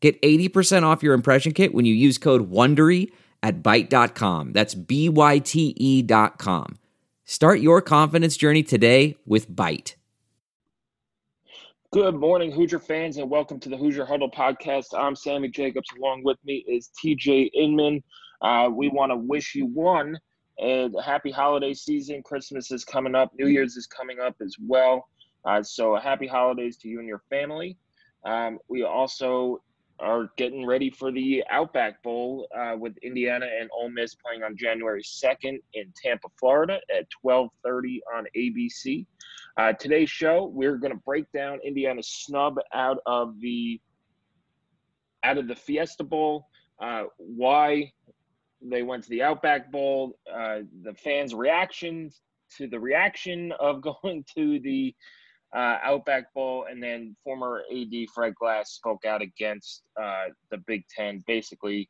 Get 80% off your impression kit when you use code WONDERY at Byte.com. That's B-Y-T-E dot com. Start your confidence journey today with Byte. Good morning, Hoosier fans, and welcome to the Hoosier Huddle podcast. I'm Sammy Jacobs. Along with me is TJ Inman. Uh, we want to wish you one a happy holiday season. Christmas is coming up, New Year's is coming up as well. Uh, so, happy holidays to you and your family. Um, we also are getting ready for the Outback Bowl uh, with Indiana and Ole Miss playing on January 2nd in Tampa, Florida at 12:30 on ABC. Uh, today's show, we're going to break down Indiana's snub out of the out of the Fiesta Bowl, uh, why they went to the Outback Bowl, uh, the fans' reactions to the reaction of going to the uh, Outback Bowl, and then former AD Fred Glass spoke out against uh, the Big Ten, basically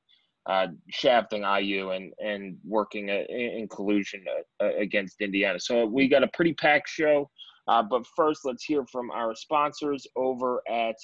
uh, shafting IU and and working a, in collusion uh, uh, against Indiana. So we got a pretty packed show. Uh, but first, let's hear from our sponsors over at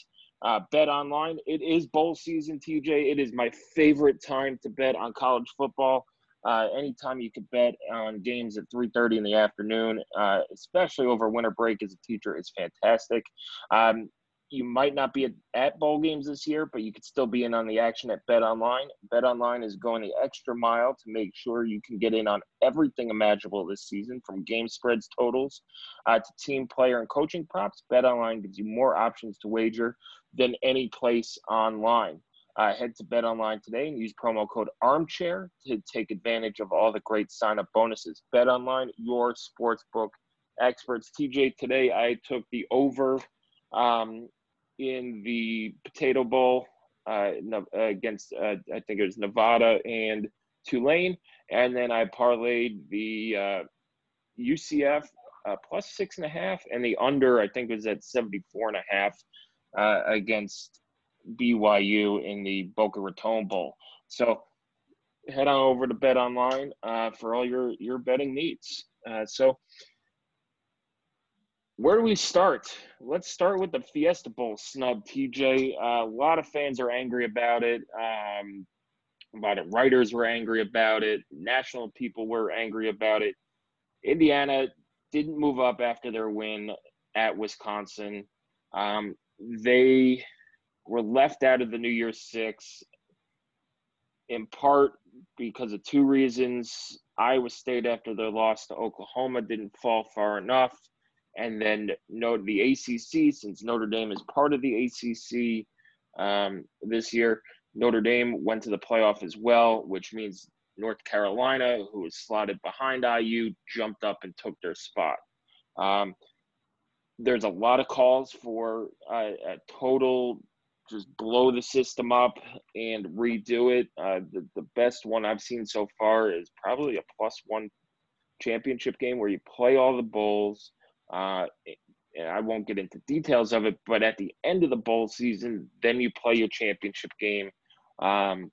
Bet Online. It is bowl season, TJ. It is my favorite time to bet on college football. Uh, anytime you could bet on games at 3.30 in the afternoon, uh, especially over winter break as a teacher, is fantastic. Um, you might not be at, at, bowl games this year, but you could still be in on the action at Bet Online. Bet Online is going the extra mile to make sure you can get in on everything imaginable this season, from game spreads, totals, uh, to team player and coaching props. Bet Online gives you more options to wager than any place online. Uh, head to Bet Online today and use promo code Armchair to take advantage of all the great sign-up bonuses. Bet Online, your sportsbook experts. TJ, today I took the over um, in the Potato Bowl uh, against uh, I think it was Nevada and Tulane, and then I parlayed the UCF uh, uh, plus six and a half, and the under I think was at 74 and a half uh, against BYU in the Boca Raton Bowl. So head on over to Bet Online uh, for all your your betting needs. Uh, so where do we start? Let's start with the Fiesta Bowl snub. TJ, uh, a lot of fans are angry about it. Um, lot of Writers were angry about it. National people were angry about it. Indiana didn't move up after their win at Wisconsin. Um, they were left out of the New Year's Six in part because of two reasons. Iowa State, after their loss to Oklahoma, didn't fall far enough. And then note the ACC, since Notre Dame is part of the ACC um, this year, Notre Dame went to the playoff as well, which means North Carolina, who was slotted behind IU, jumped up and took their spot. Um, there's a lot of calls for uh, a total just blow the system up and redo it. Uh, the, the best one I've seen so far is probably a plus one championship game where you play all the bowls. Uh, and I won't get into details of it, but at the end of the bowl season, then you play your championship game um,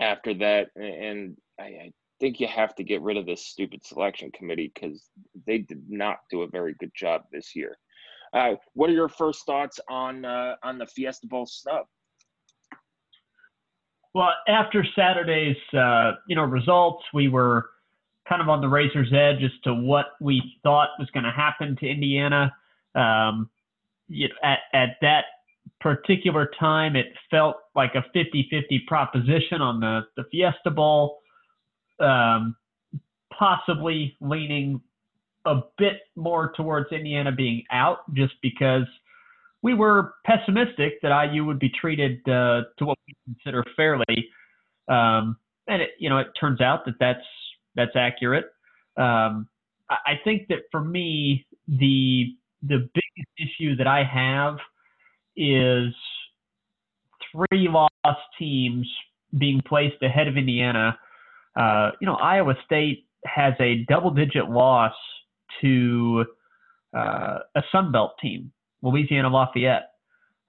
after that. And I, I think you have to get rid of this stupid selection committee because they did not do a very good job this year. Uh, what are your first thoughts on uh, on the Fiesta Bowl snub? Well, after Saturday's uh, you know results, we were kind of on the razor's edge as to what we thought was going to happen to Indiana. Um, you know, at at that particular time, it felt like a 50-50 proposition on the the Fiesta Bowl, um, possibly leaning a bit more towards Indiana being out just because we were pessimistic that IU would be treated uh, to what we consider fairly. Um, and it, you know, it turns out that that's that's accurate. Um, I, think that for me, the the biggest issue that I have is three lost teams being placed ahead of Indiana. Uh, you know, Iowa State has a double-digit loss to uh, a Sun Belt team, Louisiana Lafayette,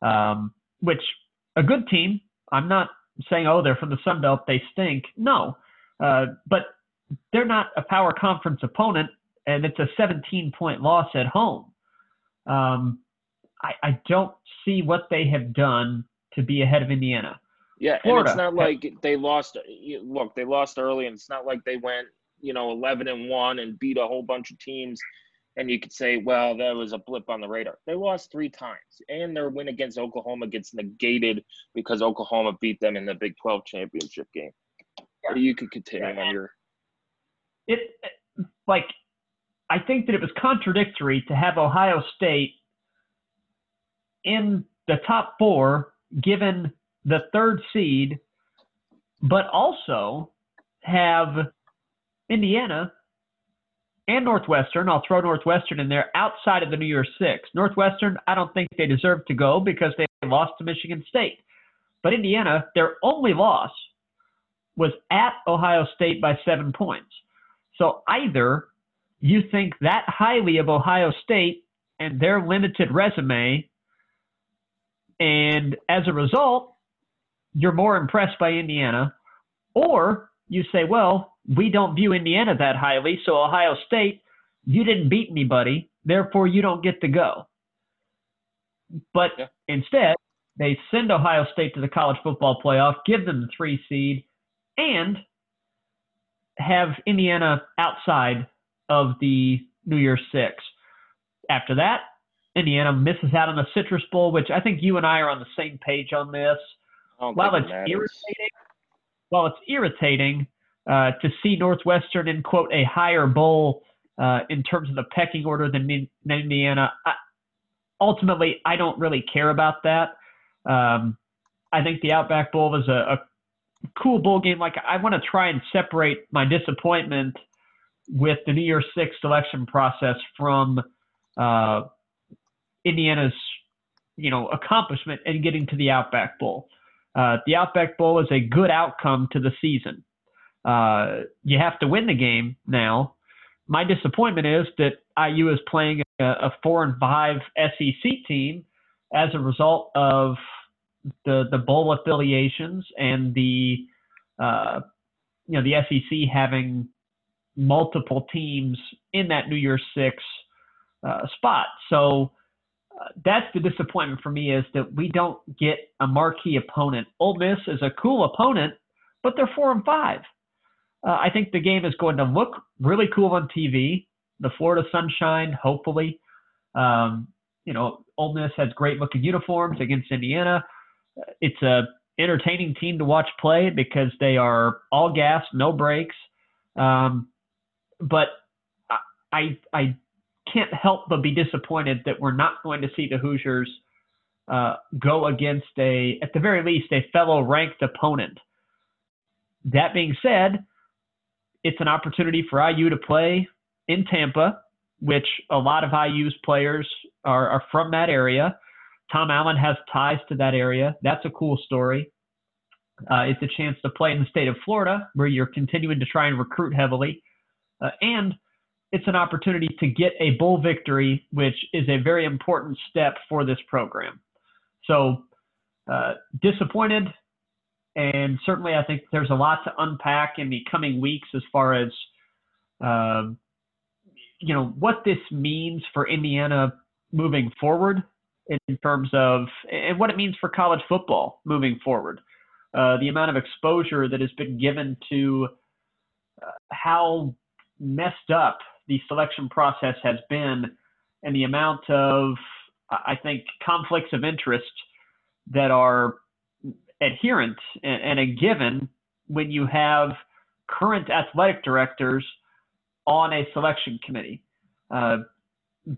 um, which a good team. I'm not saying, oh, they're from the Sun Belt, they stink. No, uh, but they're not a power conference opponent, and it's a 17 point loss at home. Um, I, I, don't see what they have done to be ahead of Indiana. Yeah, Florida, and it's not like they lost. Look, they lost early, and it's not like they went, you know, 11 and one and beat a whole bunch of teams. And you could say, well, that was a blip on the radar. They lost three times, and their win against Oklahoma gets negated because Oklahoma beat them in the Big 12 championship game. Yeah. You could continue yeah. on your it like I think that it was contradictory to have Ohio State in the top four, given the third seed, but also have Indiana and Northwestern. I'll throw Northwestern in there outside of the New Year's Six. Northwestern, I don't think they deserve to go because they lost to Michigan State. But Indiana, their only loss was at Ohio State by seven points. So either you think that highly of Ohio State and their limited resume, and as a result, you're more impressed by Indiana, or you say, well, we don't view Indiana that highly, so Ohio State, you didn't beat anybody, therefore you don't get to go. But yeah. instead, they send Ohio State to the college football playoff, give them the three seed, and have Indiana outside of the New Year's Six. After that, Indiana misses out on the Citrus Bowl, which I think you and I are on the same page on this. While it's it irritating, while it's irritating uh, to see Northwestern in quote a higher bowl uh, in terms of the pecking order than, than Indiana, I, ultimately I don't really care about that. Um, I think the Outback Bowl was a, a cool bowl game. Like I want to try and separate my disappointment with the New Year Six selection process from uh, Indiana's, you know, accomplishment in getting to the Outback Bowl. Uh, the Outback Bowl is a good outcome to the season. Uh, you have to win the game now. My disappointment is that IU is playing a, a four and five SEC team as a result of the the bowl affiliations and the uh, you know the SEC having multiple teams in that New Year's Six uh, spot. So uh, that's the disappointment for me is that we don't get a marquee opponent. Ole Miss is a cool opponent, but they're four and five. Uh, I think the game is going to look really cool on TV. The Florida Sunshine, hopefully. Um, you know, Ole Miss has great looking uniforms against Indiana it's a entertaining team to watch play because they are all gas, no brakes. Um, but I I can't help but be disappointed that we're not going to see the Hoosiers uh, go against a at the very least a fellow ranked opponent. That being said, it's an opportunity for IU to play in Tampa, which a lot of IU's players are, are from that area. Tom Allen has ties to that area. That's a cool story. Uh, it's a chance to play in the state of Florida, where you're continuing to try and recruit heavily. Uh, and it's an opportunity to get a bowl victory, which is a very important step for this program. So, uh, disappointed, and certainly I think there's a lot to unpack in the coming weeks as far as, uh, you know, what this means for Indiana moving forward in terms of and what it means for college football moving forward. Uh, the amount of exposure that has been given to uh, how messed up the selection process has been, and the amount of, I think, conflicts of interest that are adherent and, a given when you have current athletic directors on a selection committee. Uh,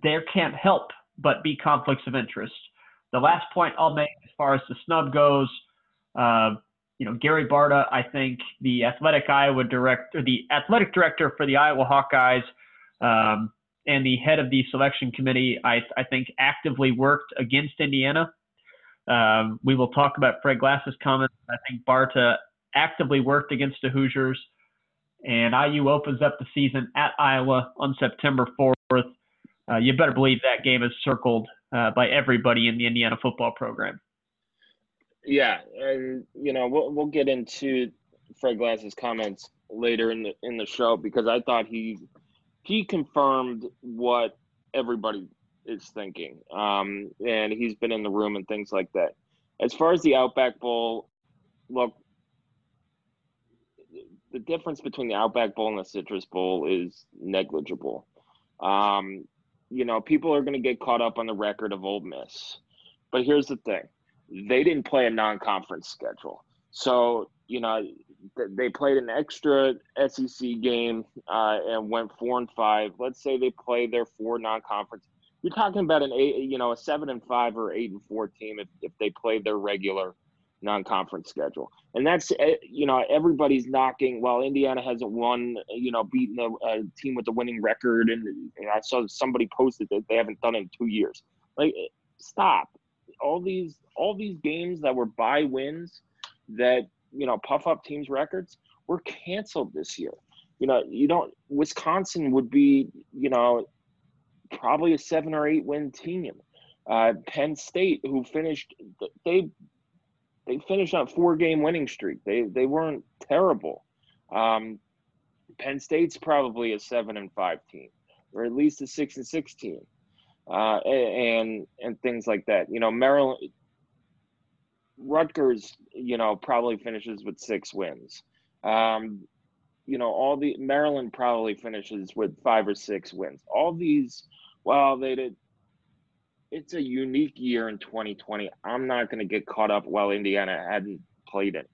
there can't help but be conflicts of interest. The last point I'll make as far as the snub goes, uh, you know, Gary Barta, I think the athletic Iowa director, the athletic director for the Iowa Hawkeyes, um, and the head of the selection committee, I, I think actively worked against Indiana. Um, we will talk about Fred Glass's comments. I think Barta actively worked against the Hoosiers. And IU opens up the season at Iowa on September 4th. Uh, you better believe that game is circled uh, by everybody in the Indiana football program. Yeah, and you know we'll we'll get into Fred Glass's comments later in the in the show because I thought he he confirmed what everybody is thinking, um, and he's been in the room and things like that. As far as the Outback Bowl, look, the difference between the Outback Bowl and the Citrus Bowl is negligible. Um, you know, people are going to get caught up on the record of Ole Miss. But here's the thing they didn't play a non conference schedule. So, you know, they played an extra SEC game uh, and went four and five. Let's say they play their four non conference. You're talking about an eight, you know, a seven and five or eight and four team if, if they play their regular non-conference schedule, and that's eh, you know everybody's knocking. Well, Indiana hasn't won, you know, beaten a, a team with a winning record, and, and I saw somebody posted that they haven't done it in two years. Like, eh, stop! All these all these games that were by wins that you know puff up teams' records were canceled this year. You know, you don't. Wisconsin would be, you know, probably a seven or eight win team. Uh, Penn State, who finished, they they finished on four game winning streak. They they weren't terrible. Um, Penn State's probably a seven and five team, or at least a six and six team, uh, and and things like that. You know, Maryland, Rutgers, you know, probably finishes with six wins. Um, you know, all the Maryland probably finishes with five or six wins. All these, well, they did it's a unique year in 2020. I'm not going to get caught up while Indiana hadn't played it.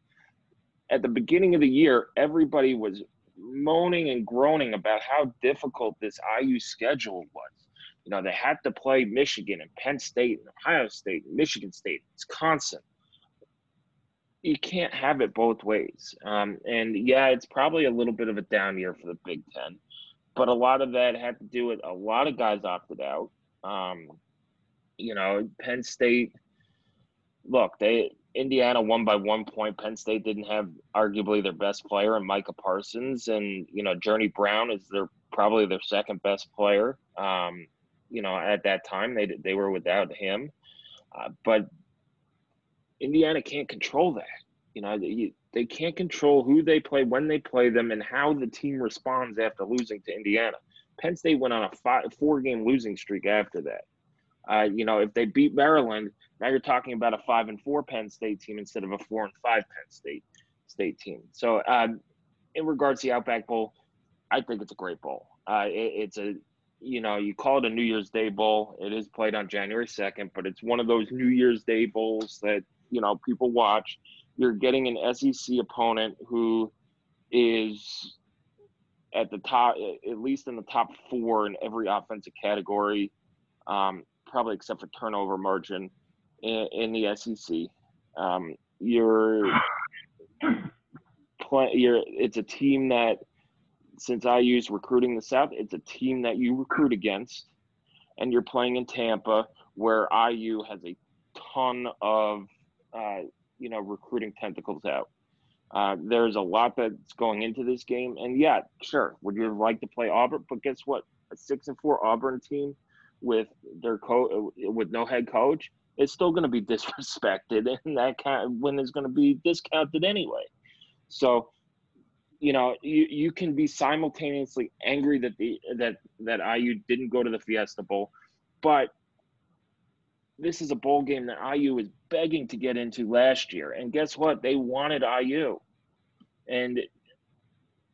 At the beginning of the year, everybody was moaning and groaning about how difficult this IU schedule was. You know, they had to play Michigan and Penn State and Ohio State, and Michigan State, Wisconsin. You can't have it both ways. Um, and yeah, it's probably a little bit of a down year for the Big Ten, but a lot of that had to do with a lot of guys opted out. Um, you know, Penn State. Look, they Indiana won by one point. Penn State didn't have arguably their best player, and Micah Parsons, and you know, Journey Brown is their probably their second best player. Um, you know, at that time they they were without him, uh, but Indiana can't control that. You know, they, they can't control who they play, when they play them, and how the team responds after losing to Indiana. Penn State went on a five, four game losing streak after that. Uh, you know, if they beat Maryland, now you're talking about a five and four Penn State team instead of a four and five Penn State State team. So, um, in regards to the Outback Bowl, I think it's a great bowl. Uh, it, it's a, you know, you call it a New Year's Day bowl. It is played on January second, but it's one of those New Year's Day bowls that you know people watch. You're getting an SEC opponent who is at the top, at least in the top four in every offensive category. Um, probably except for turnover margin in, in the SEC. Um, you're play, you're it's a team that since IU's recruiting the South, it's a team that you recruit against, and you're playing in Tampa, where IU has a ton of uh, you know recruiting tentacles out. Uh, there's a lot that's going into this game, and yeah, sure, would you like to play Auburn? But guess what? A six and four Auburn team with their co with no head coach, it's still going to be disrespected, and that kind of win is going to be discounted anyway. So, you know, you, you can be simultaneously angry that the that that IU didn't go to the Fiesta Bowl, but this is a bowl game that IU was begging to get into last year, and guess what? They wanted IU, and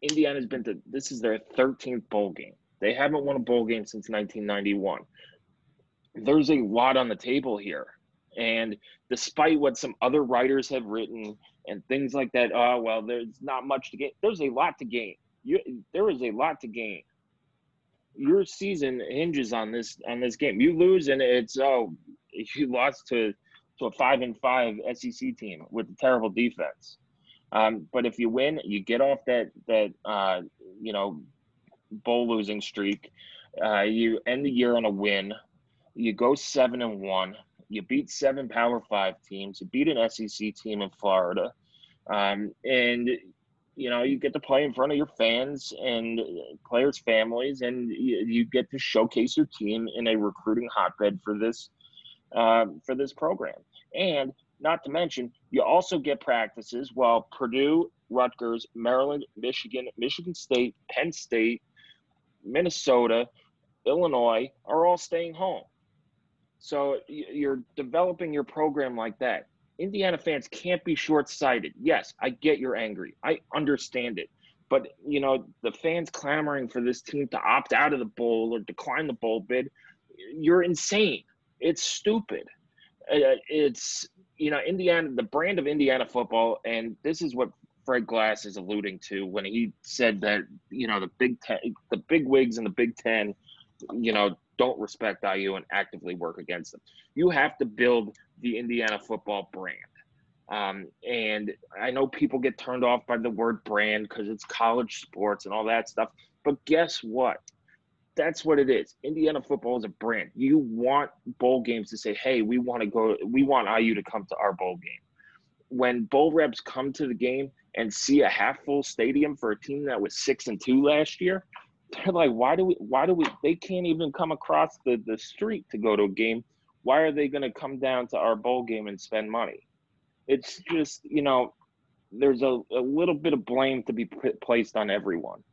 Indiana's been to this is their 13th bowl game. They haven't won a bowl game since 1991. There's a lot on the table here. And despite what some other writers have written and things like that, oh, well, there's not much to gain. There's a lot to gain. You, there is a lot to gain. Your season hinges on this on this game. You lose, and it's oh, you lost to to a five and five SEC team with a terrible defense. Um, but if you win, you get off that that uh, you know bowl losing streak. Uh, you end the year on a win. You go seven and one. You beat seven Power Five teams. You beat an SEC team in Florida. Um, and you know, you get to play in front of your fans and players' families, and you, you get to showcase your team in a recruiting hotbed for this uh, for this program. And not to mention, you also get practices while Purdue, Rutgers, Maryland, Michigan, Michigan State, Penn State, Minnesota, Illinois are all staying home. So you're developing your program like that. Indiana fans can't be short sighted. Yes, I get you're angry. I understand it. But, you know, the fans clamoring for this team to opt out of the bowl or decline the bowl bid, you're insane. It's stupid. Uh, it's, you know, Indiana, the brand of Indiana football, and this is what Fred Glass is alluding to when he said that, you know, the Big Ten, the big wigs in the Big Ten, you know, don't respect IU and actively work against them. You have to build the Indiana football brand. Um, and I know people get turned off by the word brand because it's college sports and all that stuff. But guess what? That's what it is. Indiana football is a brand. You want bowl games to say, hey, we want to go, we want IU to come to our bowl game. When bowl reps come to the game and see a half full stadium for a team that was six and two last year, they're like, why do we? Why do we? They can't even come across the the street to go to a game. Why are they going to come down to our bowl game and spend money? It's just you know, there's a, a little bit of blame to be placed on everyone.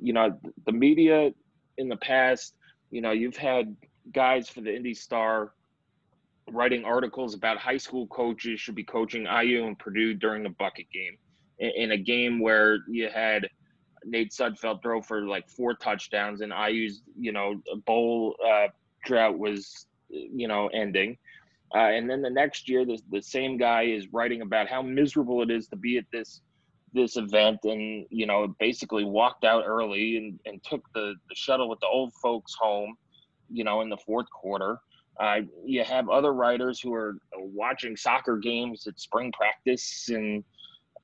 You know, the media in the past, you know, you've had guys for the Indy Star writing articles about high school coaches should be coaching IU and Purdue during the bucket game in, in a game where you had Nate Sudfeld throw for like four touchdowns, and IU's you know a bowl uh, drought was you know ending. Uh, and then the next year, the, the same guy is writing about how miserable it is to be at this this event, and you know basically walked out early and, and took the, the shuttle with the old folks home, you know, in the fourth quarter. Uh, you have other writers who are watching soccer games at spring practice and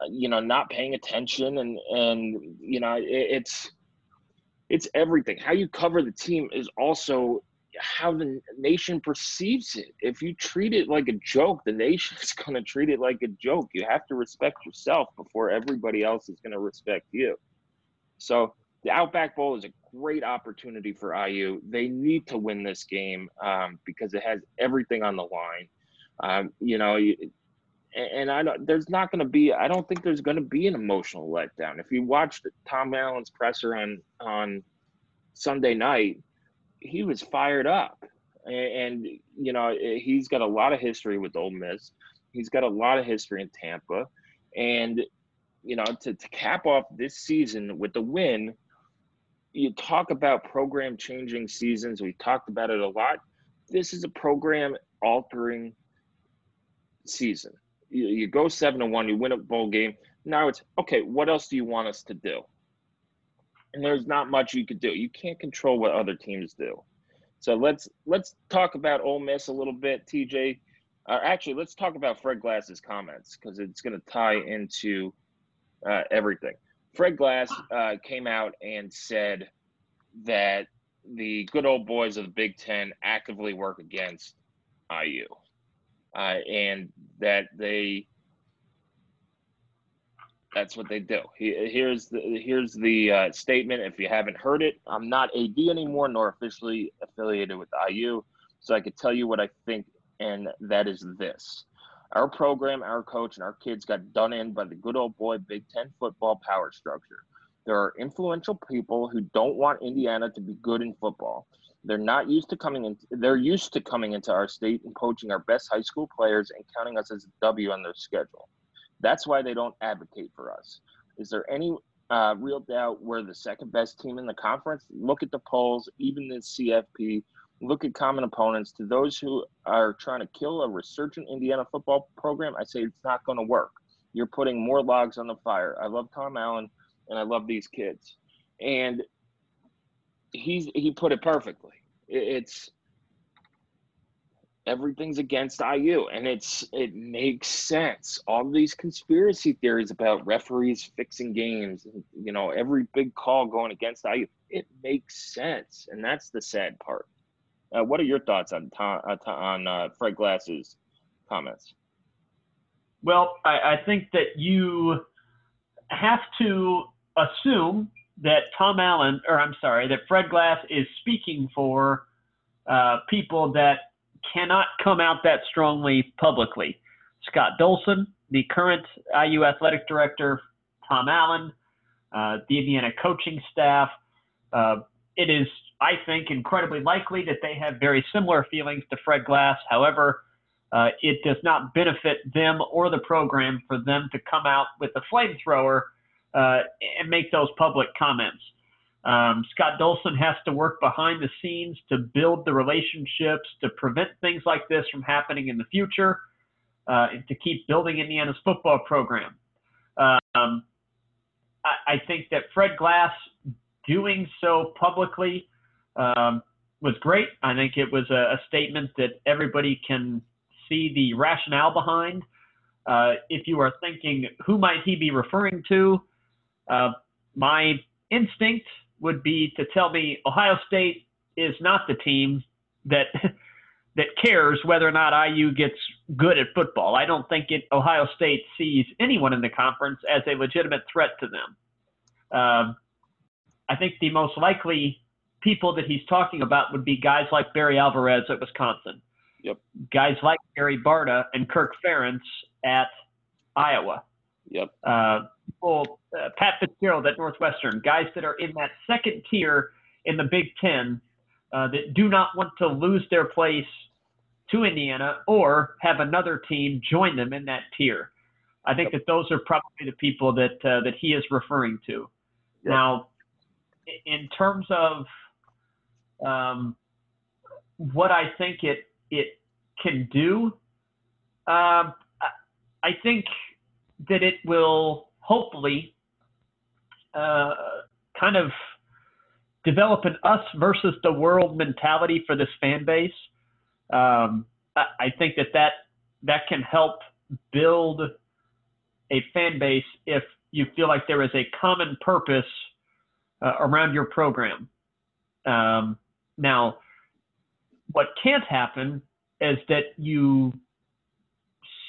you know not paying attention and and you know it, it's it's everything. How you cover the team is also how the nation perceives it. If you treat it like a joke the nation is going to treat it like a joke. You have to respect yourself before everybody else is going to respect you. So the outback bowl is a great opportunity for iu they need to win this game um, because it has everything on the line. Um, you know and I don't, there's not going to be. I don't think there's going to be an emotional letdown. If you watched Tom Allen's presser on on Sunday night, he was fired up, and, and you know he's got a lot of history with Ole Miss. He's got a lot of history in Tampa, and you know to, to cap off this season with the win. You talk about program changing seasons. We talked about it a lot. This is a program altering season you, you go seven to one, you win a bowl game. Now it's okay. What else do you want us to do? And there's not much you could do. You can't control what other teams do. So let's let's talk about Ole Miss a little bit, TJ. Uh, actually, let's talk about Fred Glass's comments because it's going to tie into uh, everything. Fred Glass uh, came out and said that the good old boys of the Big Ten actively work against IU uh, and that they that's what they do. Here's the here's the uh, statement. If you haven't heard it, I'm not AD anymore, nor officially affiliated with IU, so I could tell you what I think, and that is this: our program, our coach, and our kids got done in by the good old boy Big Ten football power structure. There are influential people who don't want Indiana to be good in football. They're not used to coming in. They're used to coming into our state and poaching our best high school players and counting us as a W on their schedule. That's why they don't advocate for us. Is there any uh, real doubt we're the second best team in the conference? Look at the polls, even the CFP. Look at common opponents. To those who are trying to kill a resurgent Indiana football program, I say it's not going to work. You're putting more logs on the fire. I love Tom Allen and I love these kids. And he's he put it perfectly. It's everything's against IU, and it's it makes sense. All these conspiracy theories about referees fixing games, you know every big call going against IU, it makes sense, and that's the sad part. Uh, what are your thoughts on uh, on uh, Fred Glass's comments? Well, I, I think that you have to assume that Tom Allen, or I'm sorry, that Fred Glass is speaking for uh, people that cannot come out that strongly publicly. Scott Dolson, the current IU athletic director, Tom Allen, uh, the Indiana coaching staff. Uh, it is, I think, incredibly likely that they have very similar feelings to Fred Glass. However, uh, it does not benefit them or the program for them to come out with a flamethrower uh, and make those public comments. Um, Scott Dolson has to work behind the scenes to build the relationships to prevent things like this from happening in the future, uh, and to keep building Indiana's football program. Um, I, I, think that Fred Glass doing so publicly um, was great. I think it was a, a, statement that everybody can see the rationale behind. Uh, if you are thinking, who might he be referring to? Uh, my instinct would be to tell me Ohio State is not the team that that cares whether or not IU gets good at football. I don't think it, Ohio State sees anyone in the conference as a legitimate threat to them. Um, I think the most likely people that he's talking about would be guys like Barry Alvarez at Wisconsin. Yep. Guys like Gary Barta and Kirk Ferentz at Iowa. Yep. Uh, people, uh, Pat Fitzgerald at Northwestern, guys that are in that second tier in the Big Ten uh, that do not want to lose their place to Indiana or have another team join them in that tier. I think that those are probably the people that uh, that he is referring to. Yep. Now, in terms of um, what I think it it can do, um, I think that it will hopefully uh, kind of develop an us versus the world mentality for this fan base. Um, I, I think that, that that can help build a fan base if you feel like there is a common purpose uh, around your program. Um, now, what can't happen is that you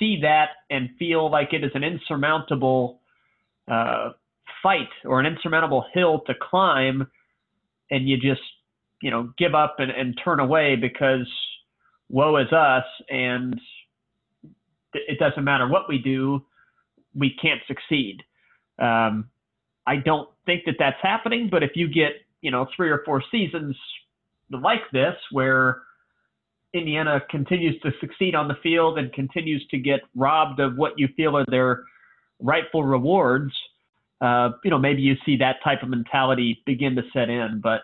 see that and feel like it is an insurmountable uh, fight or an insurmountable hill to climb, and you just you know give up and, and turn away because woe is us, and it doesn't matter what we do, we can't succeed. Um, I don't think that that's happening, but if you get you know three or four seasons like this where Indiana continues to succeed on the field and continues to get robbed of what you feel are their rightful rewards, uh, you know, maybe you see that type of mentality begin to set in. But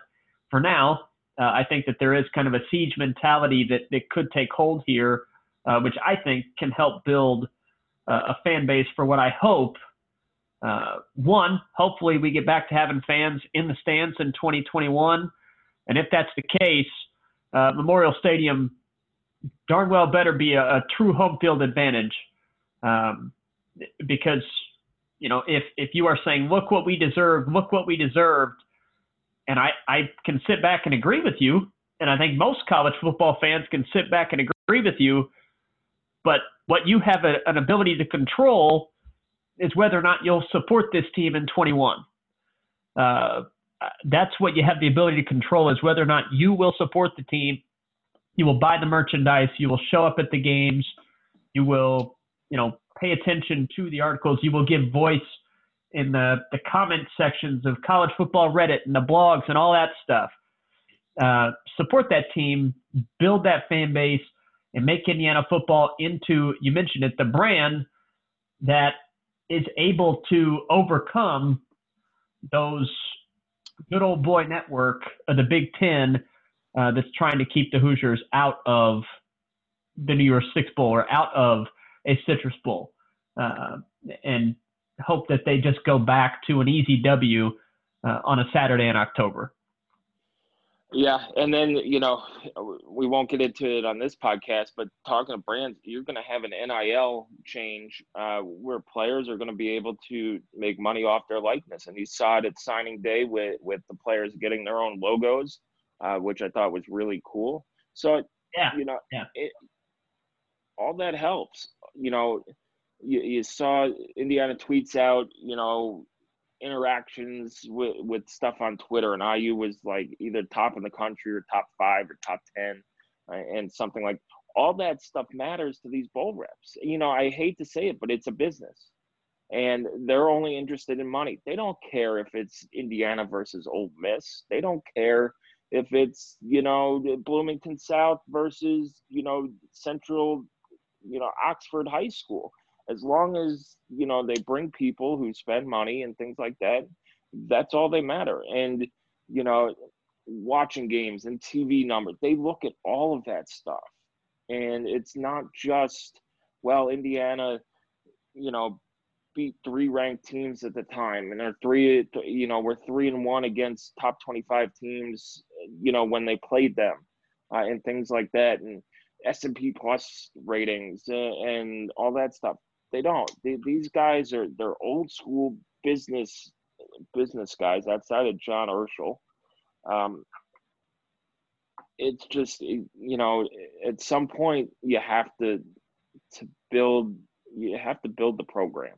for now, uh, I think that there is kind of a siege mentality that, that could take hold here, uh, which I think can help build uh, a fan base for what I hope. Uh, one, hopefully we get back to having fans in the stands in 2021. And if that's the case, uh, Memorial Stadium darn well better be a, a true home field advantage. Um, because you know if if you are saying look what we deserved look what we deserved and i i can sit back and agree with you and i think most college football fans can sit back and agree with you but what you have a, an ability to control is whether or not you'll support this team in 21 uh, that's what you have the ability to control is whether or not you will support the team you will buy the merchandise you will show up at the games you will you know pay attention to the articles. You will give voice in the, the comment sections of college football Reddit and the blogs and all that stuff. Uh, support that team, build that fan base, and make Indiana football into, you mentioned it, the brand that is able to overcome those good old boy network of the Big Ten uh, that's trying to keep the Hoosiers out of the New Year's Six Bowl or out of a Citrus Bowl, uh, and hope that they just go back to an easy W uh, on a Saturday in October. Yeah, and then you know we won't get into it on this podcast, but talking to brands, you're going to have an NIL change uh, where players are going to be able to make money off their likeness, and you saw it at signing day with with the players getting their own logos, uh, which I thought was really cool. So yeah, you know, yeah. It, all that helps you know, you, you saw Indiana tweets out, you know, interactions with, with stuff on Twitter, and IU was like either top in the country or top five or top 10, and something like all that stuff matters to these bowl reps. You know, I hate to say it, but it's a business. And they're only interested in money. They don't care if it's Indiana versus Ole Miss. They don't care if it's, you know, Bloomington South versus, you know, Central, you know, Oxford High School. As long as you know they bring people who spend money and things like that that's all they matter. And you know watching games and tv numbers they look at all of that stuff. And it's not just well indiana you know beat three ranked teams at the time and they're three you know we're three and one against top 25 teams you know when they played them uh, and things like that and s&p plus ratings and, and all that stuff they don't. They, these guys are they're old school business business guys outside of John Urschel. Um, it's just you know at some point you have to to build you have to build the program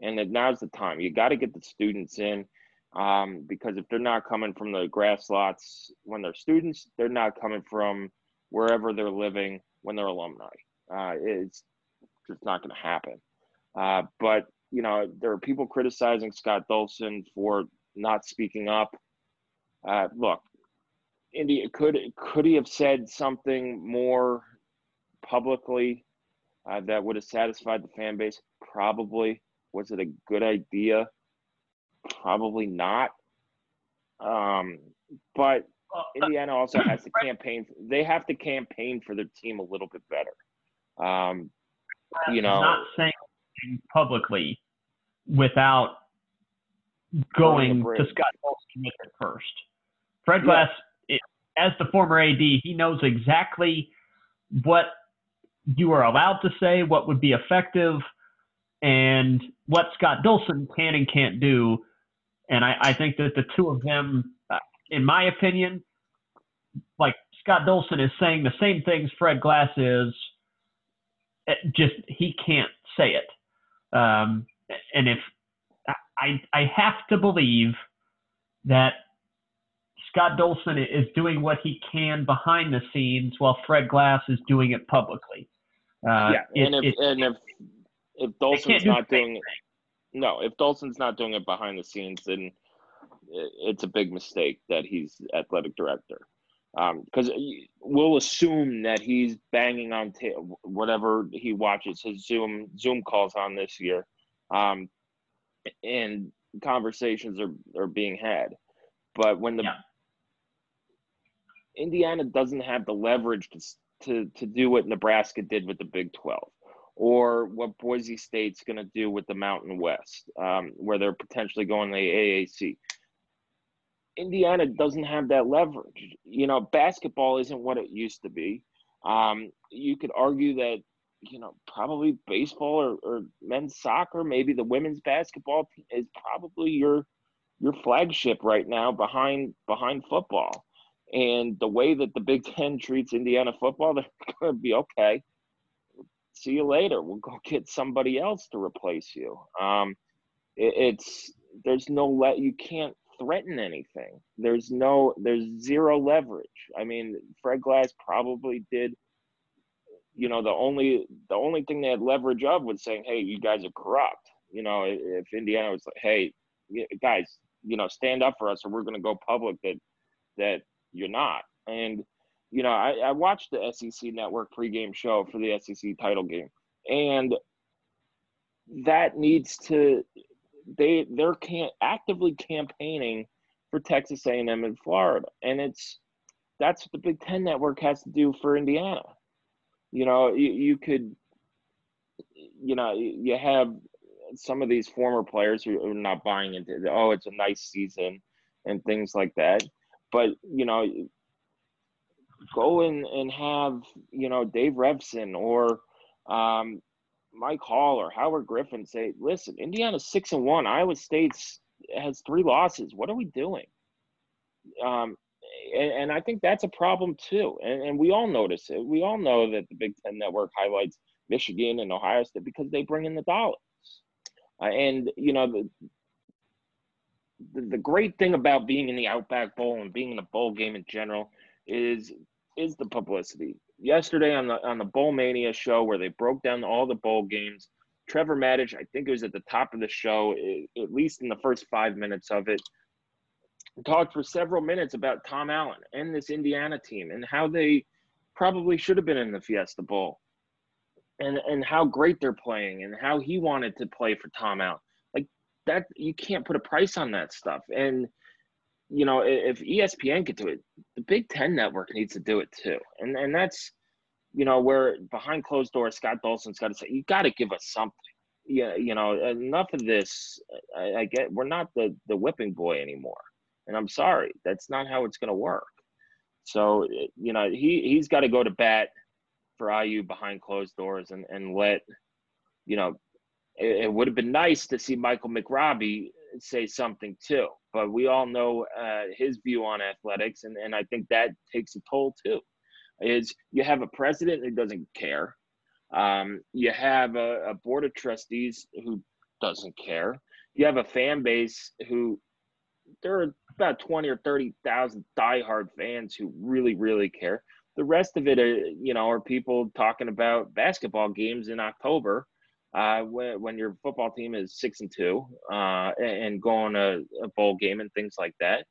and now's the time you got to get the students in um, because if they're not coming from the grass lots when they're students they're not coming from wherever they're living when they're alumni uh, it's just not going to happen uh, but you know, there are people criticizing Scott Dolson for not speaking up. Uh, look, India could could he have said something more publicly uh, that would have satisfied the fan base? Probably. Was it a good idea? Probably not. Um, but Indiana also has to campaign. They have to campaign for their team a little bit better. Um, you know, not saying publicly without going to Scott Dolson's commitment first. Fred Glass, yeah. it, as the former AD, he knows exactly what you are allowed to say, what would be effective, and what Scott Dolson can and can't do. And I, I think that the two of them, uh, in my opinion, like Scott Dolson is saying the same things Fred Glass is, just he can't say it. Um, and if I, I have to believe that Scott Dolson is doing what he can behind the scenes while Fred Glass is doing it publicly. Uh, yeah, and, it, if, and if if Dolson's not doing it, no, if Dolson's not doing it behind the scenes, then it's a big mistake that he's athletic director. Because um, we'll assume that he's banging on t- whatever he watches his Zoom Zoom calls on this year, um, and conversations are are being had. But when the yeah. Indiana doesn't have the leverage to to to do what Nebraska did with the Big Twelve, or what Boise State's going to do with the Mountain West, um, where they're potentially going to the AAC. Indiana doesn't have that leverage. You know, basketball isn't what it used to be. Um, you could argue that, you know, probably baseball or, or men's soccer, maybe the women's basketball is probably your your flagship right now behind behind football. And the way that the Big Ten treats Indiana football, they're going to be okay. See you later. We'll go get somebody else to replace you. Um, it, it's there's no let you can't threaten anything. There's no, there's zero leverage. I mean, Fred Glass probably did. You know, the only the only thing they had leverage of was saying, "Hey, you guys are corrupt." You know, if Indiana was like, "Hey, guys, you know, stand up for us, or we're going to go public that that you're not." And you know, I, I watched the SEC Network pregame show for the SEC title game, and that needs to they they're can actively campaigning for Texas A&M and Florida, and it's that's what the Big Ten Network has to do for Indiana. You know, you, you could, you know, you have some of these former players who are not buying into oh it's a nice season and things like that, but you know, go in and have you know Dave Revsine or um, Mike Hall or Howard Griffith say, "Listen, Indiana's six and one. Iowa State's has three losses. What are we doing?" Um, and, and, I think that's a problem too. And, and we all notice it. We all know that the Big Ten Network highlights Michigan and Ohio State because they bring in the dollars. Uh, and you know the, the the great thing about being in the Outback Bowl and being in a bowl game in general is is the publicity. Yesterday on the on the Bowl Mania show where they broke down all the bowl games, Trevor Matich, I think it was at the top of the show, at least in the first five minutes of it, talked for several minutes about Tom Allen and this Indiana team and how they probably should have been in the Fiesta Bowl and and how great they're playing and how he wanted to play for Tom Allen. Like that you can't put a price on that stuff. And you know, if ESPN could do it, the Big Ten network needs to do it too. And and that's you know, where behind closed doors, Scott Dolson's got to say, you got to give us something. Yeah, you know, enough of this. I, I get we're not the the whipping boy anymore, and I'm sorry, that's not how it's going to work. So you know, he he's got to go to bat for IU behind closed doors and and let you know. It, it would have been nice to see Michael McRobbie say something too, but we all know uh, his view on athletics, and and I think that takes a toll too is you have a president who doesn't care. Um, you have a, a board of trustees who doesn't care. You have a fan base who there are about 20 or 30,000 diehard fans who really, really care. The rest of it, are, you know, are people talking about basketball games in October uh, when, your football team is six and two uh, and going a, a bowl game and things like that.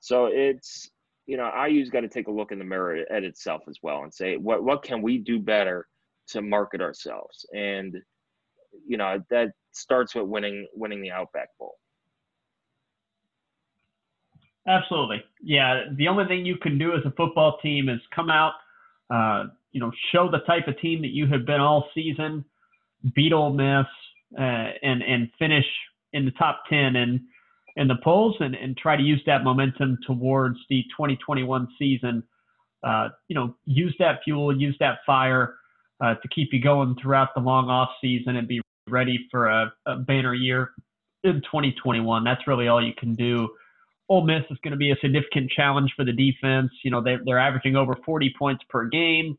So it's you know, IU's got to take a look in the mirror at itself as well and say, what what can we do better to market ourselves? And you know, that starts with winning winning the Outback Bowl. Absolutely, yeah. The only thing you can do as a football team is come out, uh, you know, show the type of team that you have been all season, beat Ole Miss, uh, and and finish in the top ten and in the polls and, and try to use that momentum towards the 2021 season. Uh, you know, use that fuel, use that fire uh, to keep you going throughout the long off season and be ready for a, a banner year in 2021. That's really all you can do. Ole Miss is going to be a significant challenge for the defense. You know, they're, they're averaging over 40 points per game.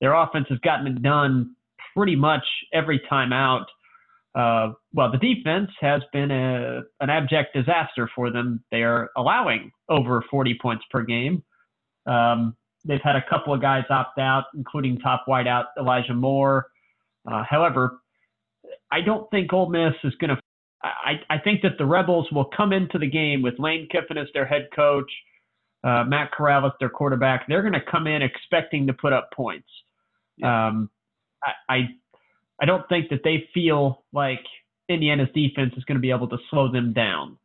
Their offense has gotten it done pretty much every time out. Uh, well, the defense has been a, an abject disaster for them. They are allowing over 40 points per game. Um, they've had a couple of guys opt out, including top wideout Elijah Moore. Uh, however, I don't think Ole Miss is going to. I, I think that the Rebels will come into the game with Lane Kiffin as their head coach, uh, Matt Corral as their quarterback. They're going to come in expecting to put up points. Um, I, I I don't think that they feel like Indiana's defense is going to be able to slow them down.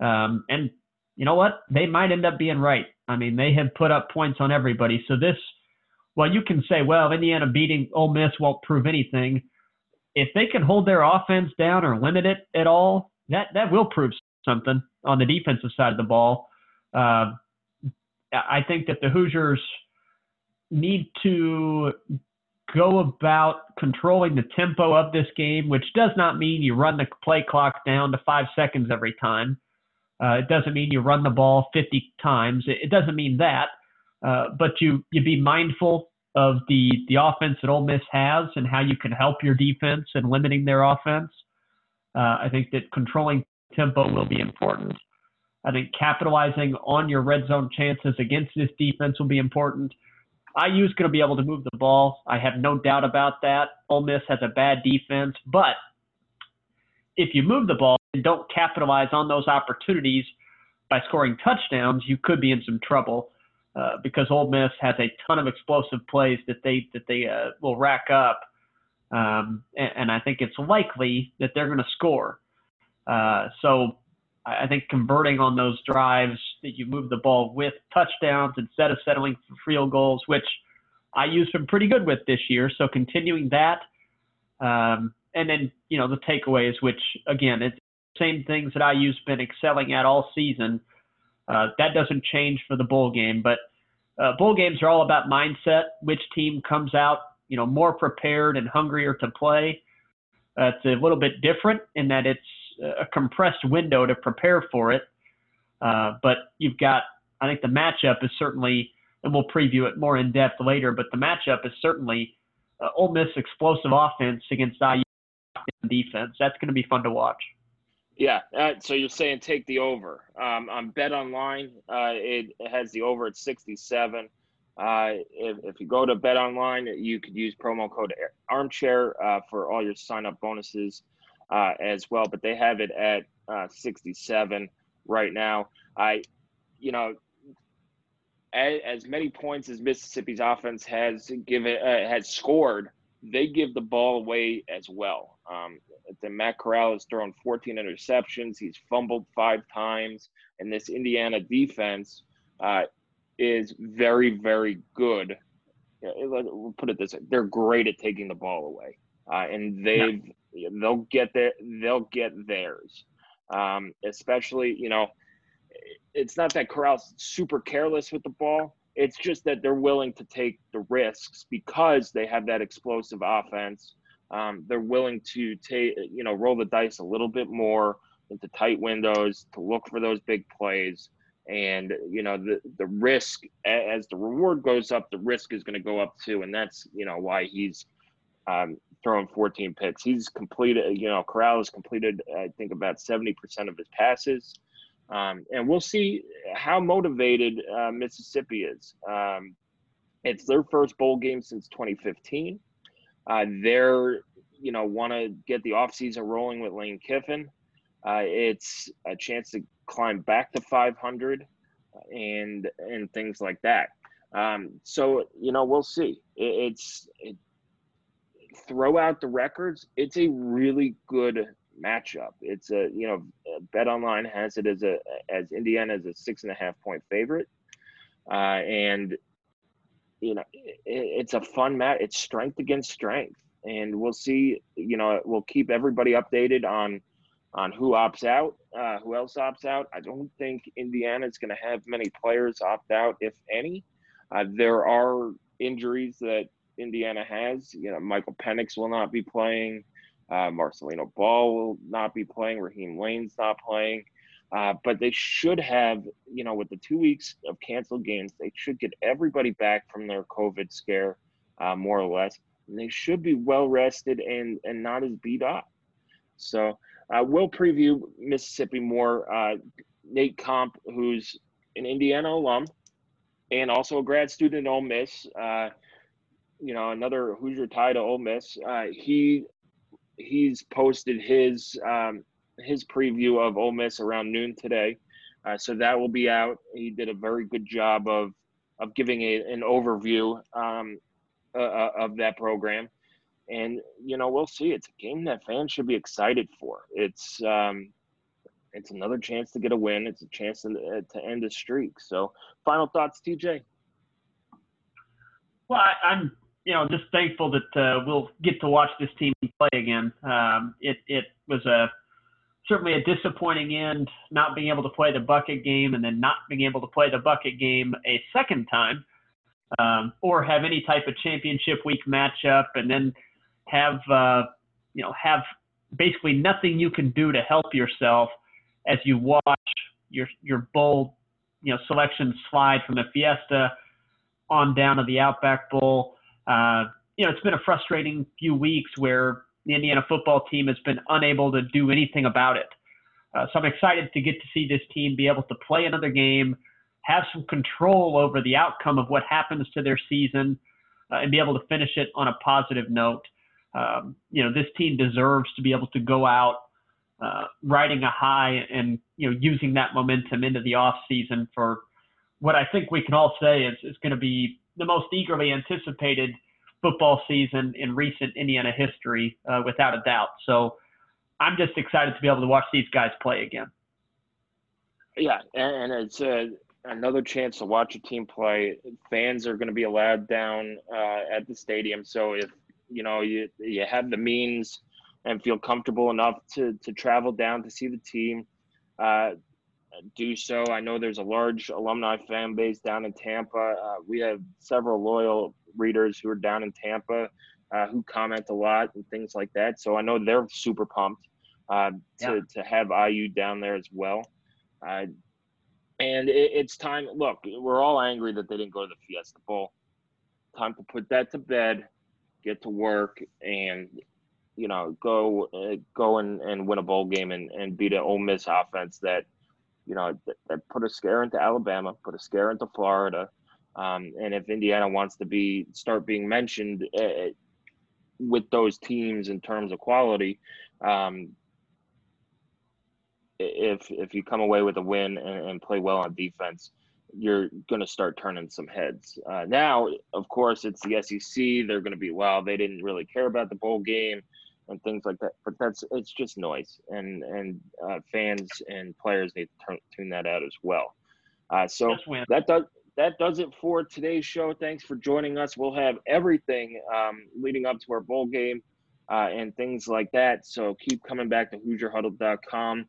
Um, and you know what? They might end up being right. I mean, they have put up points on everybody. So this, well, you can say, well, Indiana beating Ole Miss won't prove anything. If they can hold their offense down or limit it at all, that that will prove something on the defensive side of the ball. Uh, I think that the Hoosiers need to go about controlling the tempo of this game, which does not mean you run the play clock down to five seconds every time. Uh, it doesn't mean you run the ball 50 times. It, it doesn't mean that. Uh, but you you be mindful of the the offense that Ole Miss has and how you can help your defense and limiting their offense. Uh, I think that controlling tempo will be important. I think capitalizing on your red zone chances against this defense will be important. IU is going to be able to move the ball. I have no doubt about that. Ole Miss has a bad defense, but if you move the ball and don't capitalize on those opportunities by scoring touchdowns, you could be in some trouble uh, because Ole Miss has a ton of explosive plays that they that they uh, will rack up, um, and, and, I think it's likely that they're going to score. Uh, so I think converting on those drives that you move the ball with touchdowns instead of settling for field goals, which IU's been pretty good with this year. So continuing that, um, and then you know the takeaways, which again, it's same things that IU's been excelling at all season. Uh, that doesn't change for the bowl game, but uh, bowl games are all about mindset. Which team comes out, you know, more prepared and hungrier to play. Uh, it's a little bit different in that it's a compressed window to prepare for it. Uh, but you've got, I think the matchup is certainly, and we'll preview it more in depth later, but the matchup is certainly uh, Ole Miss explosive offense against IU defense. That's going to be fun to watch. Yeah, uh, so you're saying take the over. Um, on Bet Online, uh, it has the over at 67. Uh, if, if you go to Bet Online, you could use promo code Armchair uh, for all your sign up bonuses uh, as well. But they have it at uh, 67 right now. I, you know, as, as, many points as Mississippi's offense has given has scored, they give the ball away as well. Um, the Matt Corral has thrown 14 interceptions. He's fumbled five times, and this Indiana defense uh, is very, very good. We'll put it this way: they're great at taking the ball away, uh, and they've. They'll get their they'll get theirs. Um, especially, you know, it's not that Corral's super careless with the ball. It's just that they're willing to take the risks because they have that explosive offense um, they're willing to take, you know, roll the dice a little bit more into tight windows to look for those big plays. And you know the the risk as the reward goes up, the risk is going to go up too, and that's you know why he's um, throwing 14 picks. He's completed, you know, Corral has completed, I think, about 70% of his passes. Um, and we'll see how motivated uh, Mississippi is. Um, it's their first bowl game since 2015. Uh, they're, you know, want to get the offseason rolling with Lane Kiffin. Uh, it's a chance to climb back to 500 and and things like that. Um, so you know, we'll see. It, it's it, throw out the records. It's a really good matchup. It's a you know, Bet Online has it as a as Indiana as a six and a half point favorite, uh, and you know, it, it's a fun match. It's strength against strength, and we'll see. You know, we'll keep everybody updated on on who opts out, uh, who else opts out. I don't think Indiana is going to have many players opt out, if any. Uh, there are injuries that Indiana has. You know, Michael Penix will not be playing. Uh, Marcelino Ball will not be playing. Raheem Layne's not playing. Uh, but they should have, you know, with the two weeks of canceled games, they should get everybody back from their COVID scare, uh, more or less. And they should be well rested and and not as beat up. So uh, we'll preview Mississippi more. Uh, Nate Comp, who's an Indiana alum and also a grad student at Ole Miss, uh, you know, another Hoosier tie to Ole Miss. Uh, he he's posted his um, his preview of Ole Miss around noon today. Uh, so that will be out. He did a very good job of of giving a, an overview um, uh, uh, of that program. And you know, we'll see. It's a game that fans should be excited for. It's um, it's another chance to get a win. It's a chance to, to end a streak. So, final thoughts, TJ. Well, I, am you know just thankful that uh, we'll get to watch this team play again. Um, it it was a certainly a disappointing end, not being able to play the bucket game and then not being able to play the bucket game a second time, um, or have any type of championship week matchup, and then have uh, you know have basically nothing you can do to help yourself as you watch your your bowl you know selection slide from the Fiesta on down to the Outback Bowl. Uh, you know, it's been a frustrating few weeks where the Indiana football team has been unable to do anything about it. Uh, so I'm excited to get to see this team be able to play another game, have some control over the outcome of what happens to their season, uh, and be able to finish it on a positive note. Um, you know, this team deserves to be able to go out uh, riding a high and you know using that momentum into the off season for what I think we can all say is, is going to be the most eagerly anticipated football season in recent Indiana history, uh, without a doubt. So I'm just excited to be able to watch these guys play again. Yeah, and it's a, another chance to watch a team play. Fans are going to be allowed down uh, at the stadium, so if you know you you have the means and feel comfortable enough to to travel down to see the team. Do so. I know there's a large alumni fan base down in Tampa. Uh, we have several loyal readers who are down in Tampa uh, who comment a lot and things like that. So I know they're super pumped uh, to, yeah. to have IU down there as well. Uh, and it, it's time. Look, we're all angry that they didn't go to the Fiesta Bowl. Time to put that to bed. get to work, and you know go uh, go and, and win a bowl game and, and beat an Ole Miss offense that you know that put a scare into Alabama, put a scare into Florida, um, and if Indiana wants to be start being mentioned uh, with those teams in terms of quality, um, if if you come away with a win and, and play well on defense, you're going to start turning some heads. Uh, now, of course, it's the SEC. They're going to be well. They didn't really care about the bowl game and things like that. But that's it's just noise, and and uh, fans and players need to turn, tune that out as well. Uh, so that does that does it for today's show. Thanks for joining us. We'll have everything um, leading up to our bowl game uh, and things like that. So keep coming back to HoosierHuddle.com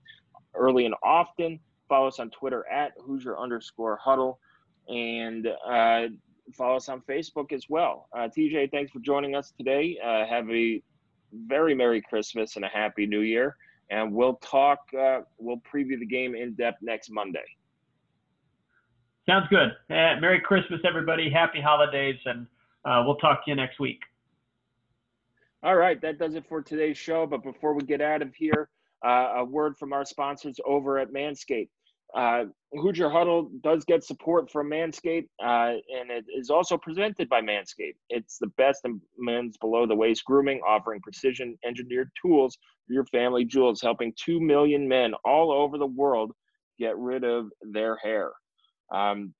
early and often. Follow us on Twitter at Hoosier underscore Huddle, and uh, follow us on Facebook as well. Uh, TJ, thanks for joining us today. Uh, have a very Merry Christmas and a Happy New Year. And we'll talk, uh, we'll preview the game in depth next Monday. Sounds good. Uh, Merry Christmas, everybody. Happy holidays, and uh, we'll talk to you next week. All right, that does it for today's show. But before we get out of here, uh, a word from our sponsors over at Manscaped. Hoosier Huddle does get support from Manscaped, uh, and it is also presented by Manscaped. It's the best in men's below the waist grooming, offering precision engineered tools for your family jewels, helping 2 million men all over the world get rid of their hair. Um,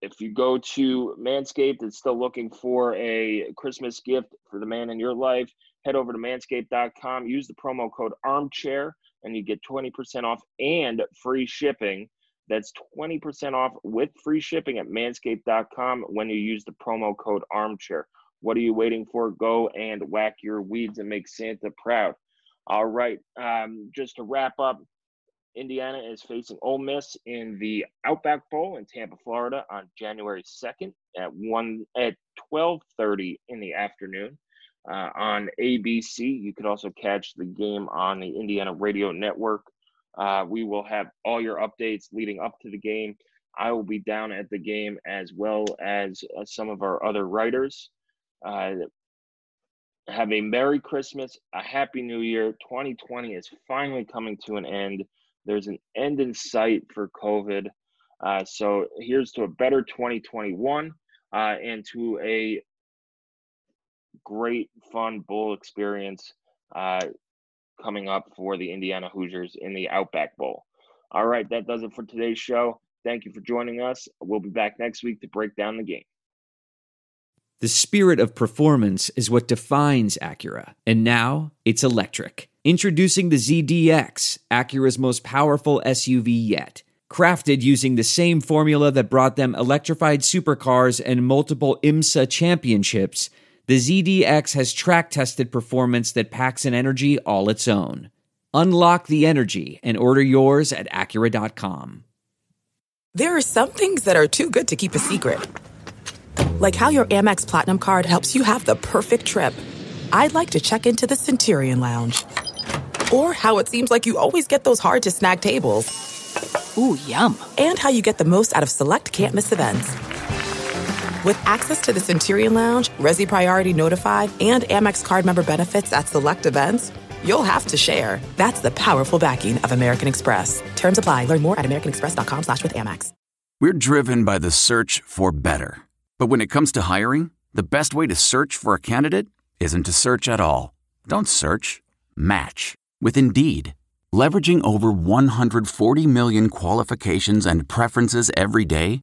if you go to Manscaped and still looking for a Christmas gift for the man in your life, head over to manscaped.com, use the promo code armchair, and you get 20% off and free shipping. That's 20% off with free shipping at manscaped.com when you use the promo code armchair. What are you waiting for? Go and whack your weeds and make Santa proud. All right. Um, just to wrap up, Indiana is facing Ole Miss in the Outback Bowl in Tampa, Florida, on January second at one at twelve thirty in the afternoon uh, on ABC. You could also catch the game on the Indiana Radio Network. Uh, we will have all your updates leading up to the game. I will be down at the game as well as uh, some of our other writers. Uh, have a Merry Christmas, a Happy New Year. 2020 is finally coming to an end. There's an end in sight for COVID. Uh, so here's to a better 2021 uh, and to a great, fun bowl experience uh, coming up for the Indiana Hoosiers in the Outback Bowl. All right, that does it for today's show. Thank you for joining us. We'll be back next week to break down the game. The spirit of performance is what defines Acura, and now it's electric. Introducing the ZDX, Acura's most powerful SUV yet. Crafted using the same formula that brought them electrified supercars and multiple IMSA championships the ZDX has track tested performance that packs an energy all its own. Unlock the energy and order yours at Acura.com. There are some things that are too good to keep a secret, like how your Amex Platinum card helps you have the perfect trip. I'd like to check into the Centurion Lounge, or how it seems like you always get those hard to snag tables. Ooh, yum. And how you get the most out of select can't miss events. With access to the Centurion Lounge, Resy Priority Notified, and Amex card member benefits at select events, you'll have to share. That's the powerful backing of American Express. Terms apply. Learn more at americanexpress.com slash with Amex. We're driven by the search for better. But when it comes to hiring, the best way to search for a candidate isn't to search at all. Don't search. Match. With Indeed. Leveraging over 140 million qualifications and preferences every day,